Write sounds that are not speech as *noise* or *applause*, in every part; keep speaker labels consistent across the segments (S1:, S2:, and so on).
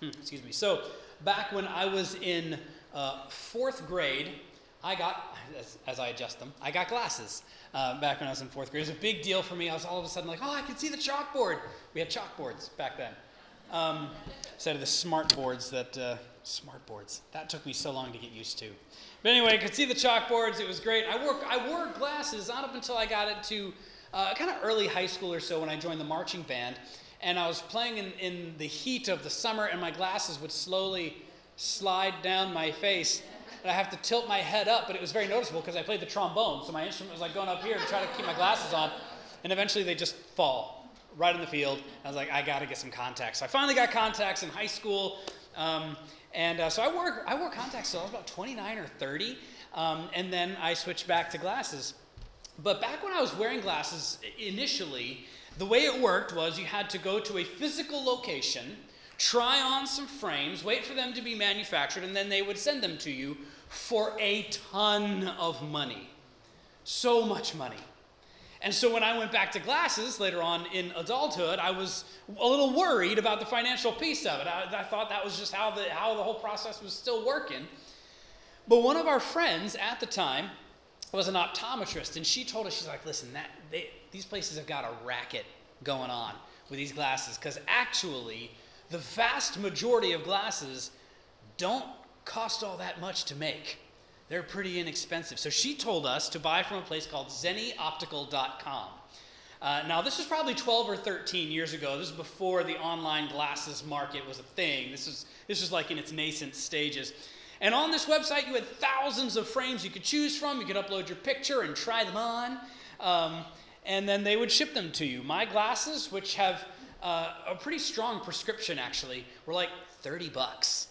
S1: Hmm, excuse me. So, back when I was in uh, fourth grade, I got, as, as, I adjust them, I got glasses uh, back when I was in fourth grade. It was a big deal for me. I was all of a sudden like, oh, I can see the chalkboard. We had chalkboards back then. Um, instead of the smart boards that, uh, smart boards, that took me so long to get used to. But anyway, I could see the chalkboards. It was great. I wore, I wore glasses not up until I got into uh, kind of early high school or so when I joined the marching band. And I was playing in, in the heat of the summer, and my glasses would slowly slide down my face. And I have to tilt my head up, but it was very noticeable because I played the trombone. So my instrument was like going up here to try to keep my glasses on. And eventually they just fall right in the field. I was like, I got to get some contacts. So I finally got contacts in high school. Um, and uh, so I wore, I wore contacts till I was about 29 or 30. Um, and then I switched back to glasses. But back when I was wearing glasses initially, the way it worked was you had to go to a physical location, try on some frames, wait for them to be manufactured, and then they would send them to you for a ton of money. So much money. And so when I went back to glasses later on in adulthood, I was a little worried about the financial piece of it. I, I, thought that was just how the, how the whole process was still working. But one of our friends at the time was an optometrist, and she told us, she's like, listen, that, they, these places have got a racket going on with these glasses because actually, the vast majority of glasses don't cost all that much to make. They're pretty inexpensive. So she told us to buy from a place called zennioptical.com. Uh, now, this was probably 12 or 13 years ago. This is before the online glasses market was a thing. This was, this was like in its nascent stages. And on this website, you had thousands of frames you could choose from. You could upload your picture and try them on. Um, and then they would ship them to you. My glasses, which have uh, a pretty strong prescription actually, were like 30 bucks.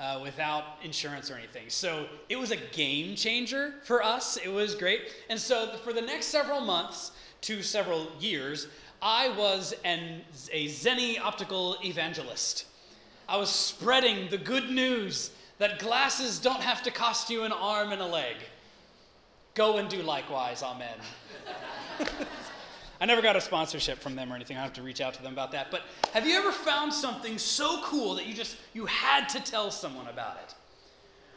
S1: Uh, without insurance or anything. So it was a game changer for us. It was great. And so for the next several months to several years, I was an, a Zenni optical evangelist. I was spreading the good news that glasses don't have to cost you an arm and a leg. Go and do likewise. Amen. I never got a sponsorship from them or anything. I have to reach out to them about that. But have you ever found something so cool that you just you had to tell someone about it?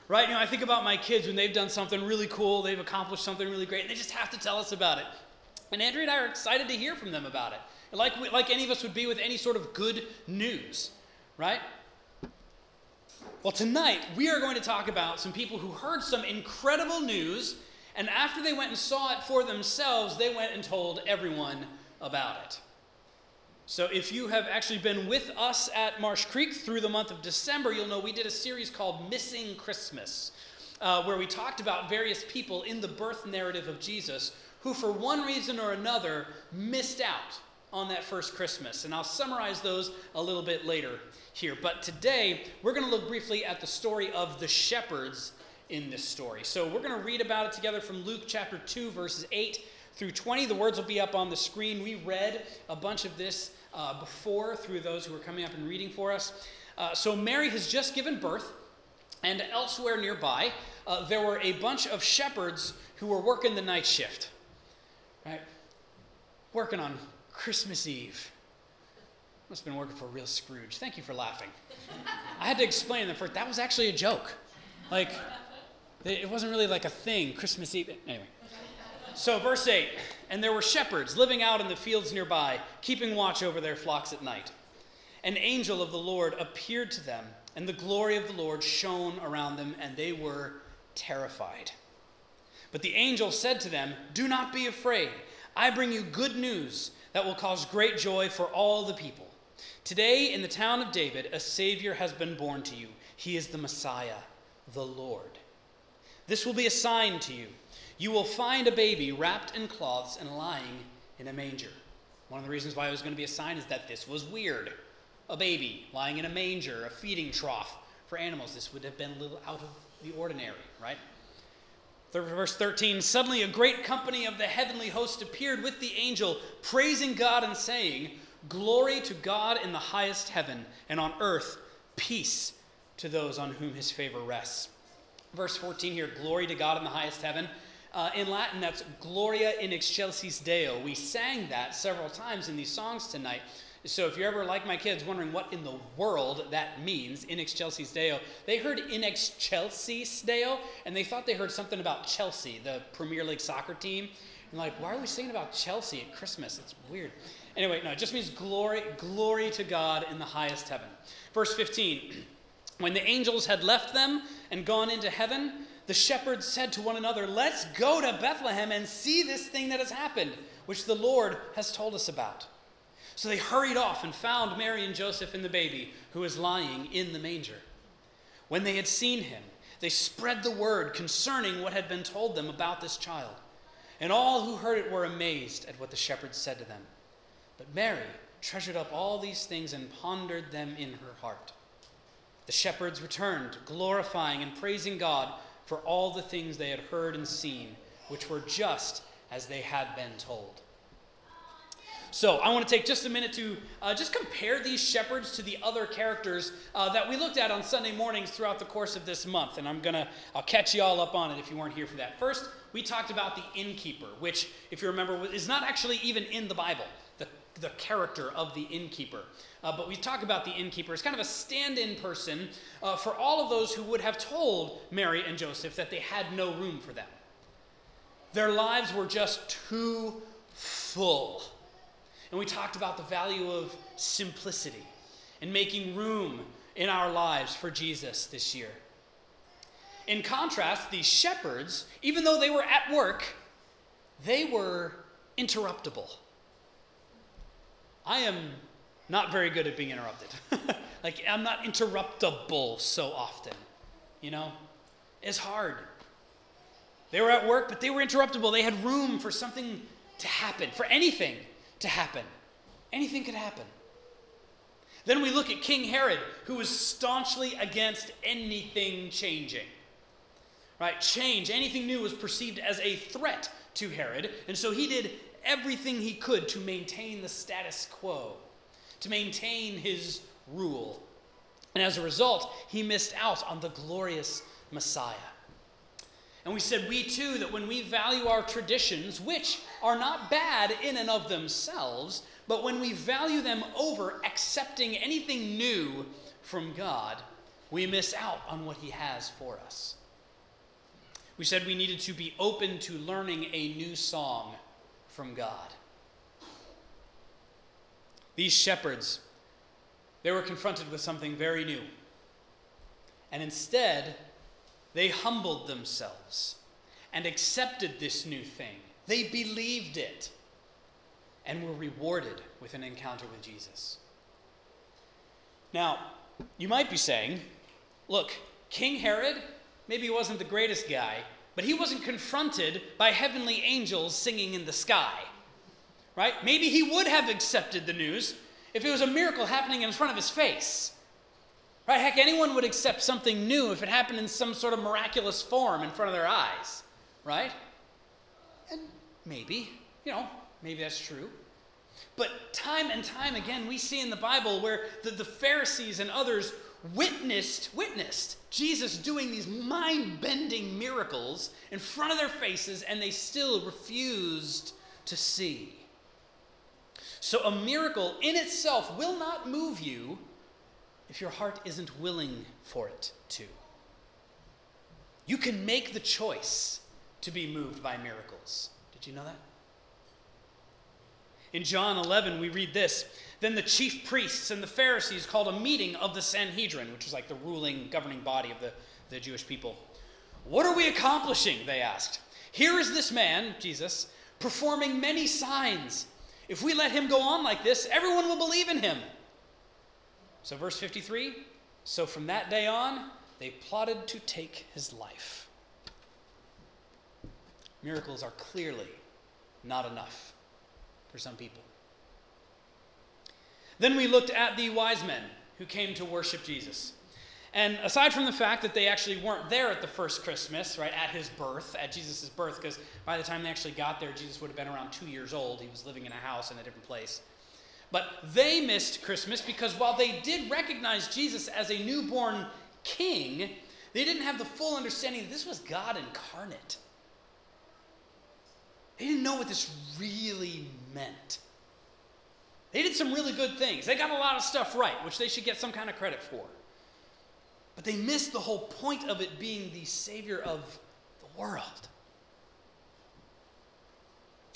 S1: Right? You know, I think about my kids when they've done something really cool, they've accomplished something really great, and they just have to tell us about it. And Andrea and I are excited to hear from them about it. Like, we, like any of us would be with any sort of good news, right? Well, tonight we are going to talk about some people who heard some incredible news, and after they went and saw it for themselves, they went and told everyone about it. So, if you have actually been with us at Marsh Creek through the month of December, you'll know we did a series called Missing Christmas, uh, where we talked about various people in the birth narrative of Jesus who, for one reason or another, missed out on that first Christmas. And I'll summarize those a little bit later here. But today, we're going to look briefly at the story of the shepherds in this story. So we're going to read about it together from Luke chapter 2, verses 8 through 20. The words will be up on the screen. We read a bunch of this uh, before through those who are coming up and reading for us. Uh, so Mary has just given birth, and elsewhere nearby, uh, there were a bunch of shepherds who were working the night shift, right? Working on Christmas Eve. Must have been working for a real Scrooge. Thank you for laughing. *laughs* I had to explain that first. That was actually a joke. Like, it wasn't really like a thing, Christmas Eve. Anyway. So, verse 8 And there were shepherds living out in the fields nearby, keeping watch over their flocks at night. An angel of the Lord appeared to them, and the glory of the Lord shone around them, and they were terrified. But the angel said to them, Do not be afraid. I bring you good news that will cause great joy for all the people. Today, in the town of David, a Savior has been born to you. He is the Messiah, the Lord. This will be a sign to you. You will find a baby wrapped in cloths and lying in a manger. One of the reasons why it was going to be a sign is that this was weird. A baby lying in a manger, a feeding trough for animals. This would have been a little out of the ordinary, right? Verse 13 Suddenly a great company of the heavenly host appeared with the angel, praising God and saying, Glory to God in the highest heaven, and on earth, peace to those on whom his favor rests. Verse 14 here glory to God in the highest heaven. Uh, in Latin, that's Gloria in excelsis Deo. We sang that several times in these songs tonight. So if you're ever like my kids wondering what in the world that means, in excelsis Deo, they heard in excelsis Deo and they thought they heard something about Chelsea, the Premier League soccer team. And like, why are we singing about Chelsea at Christmas? It's weird. Anyway, no, it just means glory, glory to God in the highest heaven. Verse 15. *clears throat* When the angels had left them and gone into heaven, the shepherds said to one another, Let's go to Bethlehem and see this thing that has happened, which the Lord has told us about. So they hurried off and found Mary and Joseph and the baby, who was lying in the manger. When they had seen him, they spread the word concerning what had been told them about this child. And all who heard it were amazed at what the shepherds said to them. But Mary treasured up all these things and pondered them in her heart. The shepherds returned, glorifying and praising God for all the things they had heard and seen, which were just as they had been told. So, I want to take just a minute to uh, just compare these shepherds to the other characters uh, that we looked at on Sunday mornings throughout the course of this month. And I'm going to, I'll catch you all up on it if you weren't here for that. First, we talked about the innkeeper, which, if you remember, is not actually even in the Bible, the, character of the innkeeper. Uh, but we talk about the innkeeper as kind of a stand in person uh, for all of those who would have told Mary and Joseph that they had no room for them. Their lives were just too full and we talked about the value of simplicity and making room in our lives for Jesus this year. In contrast, these shepherds, even though they were at work, they were interruptible. I am not very good at being interrupted. *laughs* like, I'm not interruptible so often. You know? It's hard. They were at work, but they were interruptible. They had room for something to happen, for anything to happen. Anything could happen. Then we look at King Herod, who was staunchly against anything changing. Right? Change, anything new was perceived as a threat to Herod, and so he did everything he could to maintain the status quo, to maintain his rule. And as a result, he missed out on the glorious Messiah. And we said, we too, that when we value our traditions, which are not bad in and of themselves, but when we value them over accepting anything new from God, we miss out on what He has for us. We said we needed to be open to learning a new song from God. These shepherds, they were confronted with something very new. And instead, they humbled themselves and accepted this new thing. They believed it and were rewarded with an encounter with Jesus. Now, you might be saying, look, King Herod, maybe he wasn't the greatest guy, but he wasn't confronted by heavenly angels singing in the sky. Right? Maybe he would have accepted the news if it was a miracle happening in front of his face. Right? Heck, anyone would accept something new if it happened in some sort of miraculous form in front of their eyes. Right? And maybe, you know, maybe that's true. But time and time again, we see in the Bible where the, the Pharisees and others witnessed, witnessed Jesus doing these mind-bending miracles in front of their faces, and they still refused to see. So a miracle in itself will not move you if your heart isn't willing for it to. You can make the choice to be moved by miracles. Did you know that? In John 11, we read this Then the chief priests and the Pharisees called a meeting of the Sanhedrin, which was like the ruling, governing body of the, the Jewish people. What are we accomplishing? They asked. Here is this man, Jesus, performing many signs. If we let him go on like this, everyone will believe in him. So, verse 53 so from that day on, they plotted to take his life. Miracles are clearly not enough for some people. Then we looked at the wise men who came to worship Jesus. And aside from the fact that they actually weren't there at the first Christmas, right, at his birth, at Jesus' birth, because by the time they actually got there, Jesus would have been around two years old. He was living in a house in a different place. But they missed Christmas because while they did recognize Jesus as a newborn king, they didn't have the full understanding that this was God incarnate. They didn't know what this really meant. They did some really good things. They got a lot of stuff right, which they should get some kind of credit for. But they missed the whole point of it being the Savior of the world.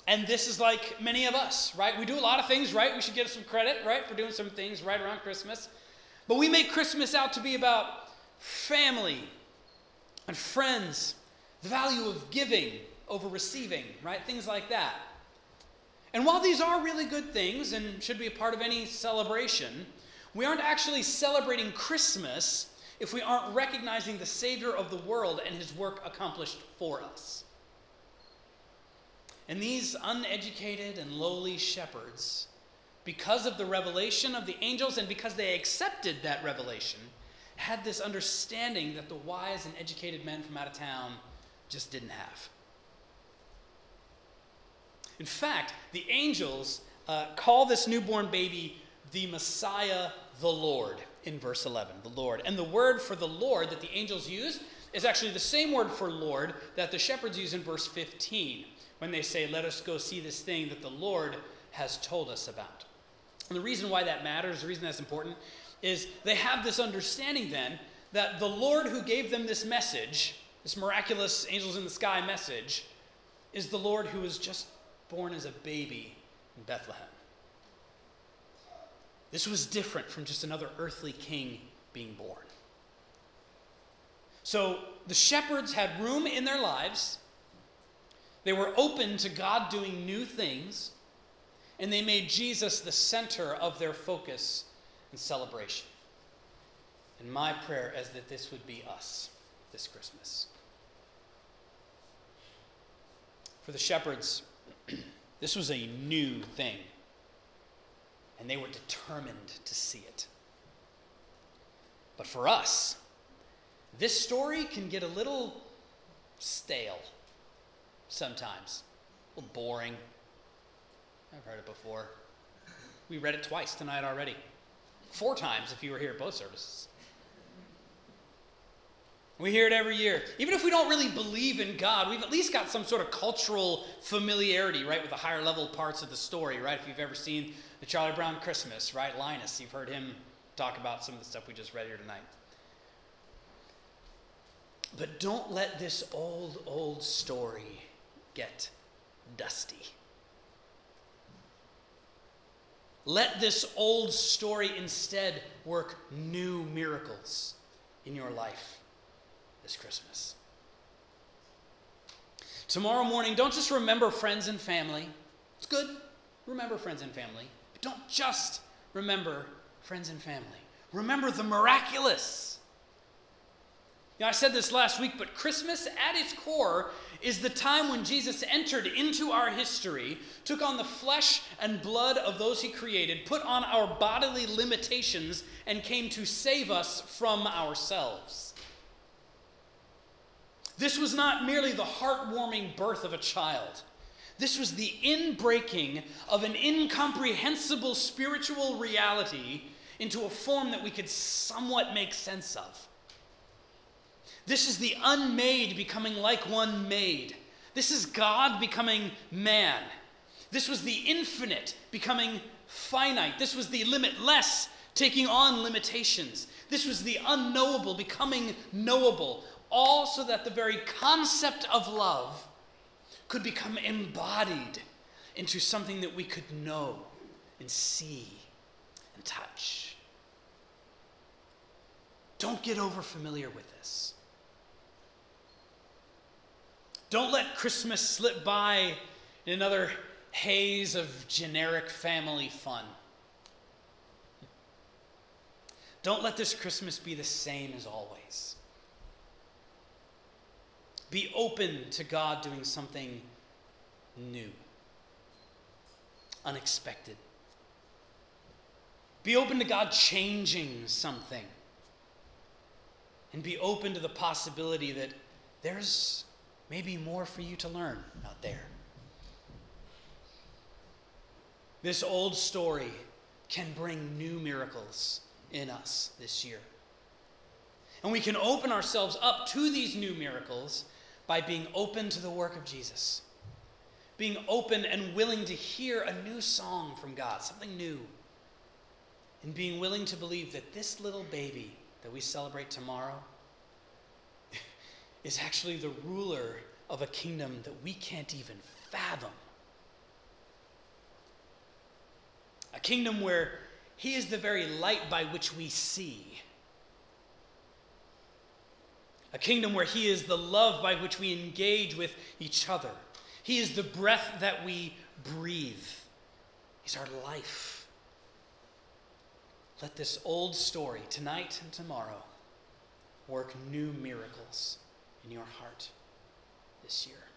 S1: And this is like many of us, right? We do a lot of things right. We should get some credit, right, for doing some things right around Christmas. But we make Christmas out to be about family and friends, the value of giving over receiving, right? Things like that. And while these are really good things and should be a part of any celebration, we aren't actually celebrating Christmas if we aren't recognizing the Savior of the world and his work accomplished for us. And these uneducated and lowly shepherds, because of the revelation of the angels and because they accepted that revelation, had this understanding that the wise and educated men from out of town just didn't have. In fact, the angels uh, call this newborn baby the Messiah, the Lord, in verse 11. The Lord. And the word for the Lord that the angels use is actually the same word for Lord that the shepherds use in verse 15 when they say, Let us go see this thing that the Lord has told us about. And the reason why that matters, the reason that's important, is they have this understanding then that the Lord who gave them this message, this miraculous angels in the sky message, is the Lord who is just born as a baby in Bethlehem. This was different from just another earthly king being born. So the shepherds had room in their lives. They were open to God doing new things, and they made Jesus the center of their focus and celebration. And my prayer is that this would be us this Christmas. For the shepherds, this was a new thing, and they were determined to see it. But for us, this story can get a little stale sometimes, a little boring. I've heard it before. We read it twice tonight already. Four times if you were here at both services. We hear it every year. Even if we don't really believe in God, we've at least got some sort of cultural familiarity, right, with the higher level parts of the story, right? If you've ever seen the Charlie Brown Christmas, right? Linus, you've heard him talk about some of the stuff we just read here tonight. But don't let this old, old story get dusty. Let this old story instead work new miracles in your life Christmas. Tomorrow morning, don't just remember friends and family. It's good. Remember friends and family. But don't just remember friends and family. Remember the miraculous. You know, I said this last week, but Christmas at its core is the time when Jesus entered into our history, took on the flesh and blood of those he created, put on our bodily limitations, and came to save us from ourselves. This was not merely the heartwarming birth of a child. This was the inbreaking of an incomprehensible spiritual reality into a form that we could somewhat make sense of. This is the unmade becoming like one made. This is God becoming man. This was the infinite becoming finite. This was the limitless taking on limitations. This was the unknowable becoming knowable all so that the very concept of love could become embodied into something that we could know and see and touch. Don't get over familiar with this. Don't let Christmas slip by in another haze of generic family fun. Don't let this Christmas be the same as always. Be open to God doing something new, unexpected. Be open to God changing something. And be open to the possibility that there's maybe more for you to learn out there. This old story can bring new miracles in us this year. And we can open ourselves up to these new miracles by being open to the work of Jesus, being open and willing to hear a new song from God, something new, and being willing to believe that this little baby that we celebrate tomorrow *laughs* is actually the ruler of a kingdom that we can't even fathom. A kingdom where he is the very light by which we see. A kingdom where he is the love by which we engage with each other. He is the breath that we breathe. He's our life. Let this old story, tonight and tomorrow, work new miracles in your heart this year.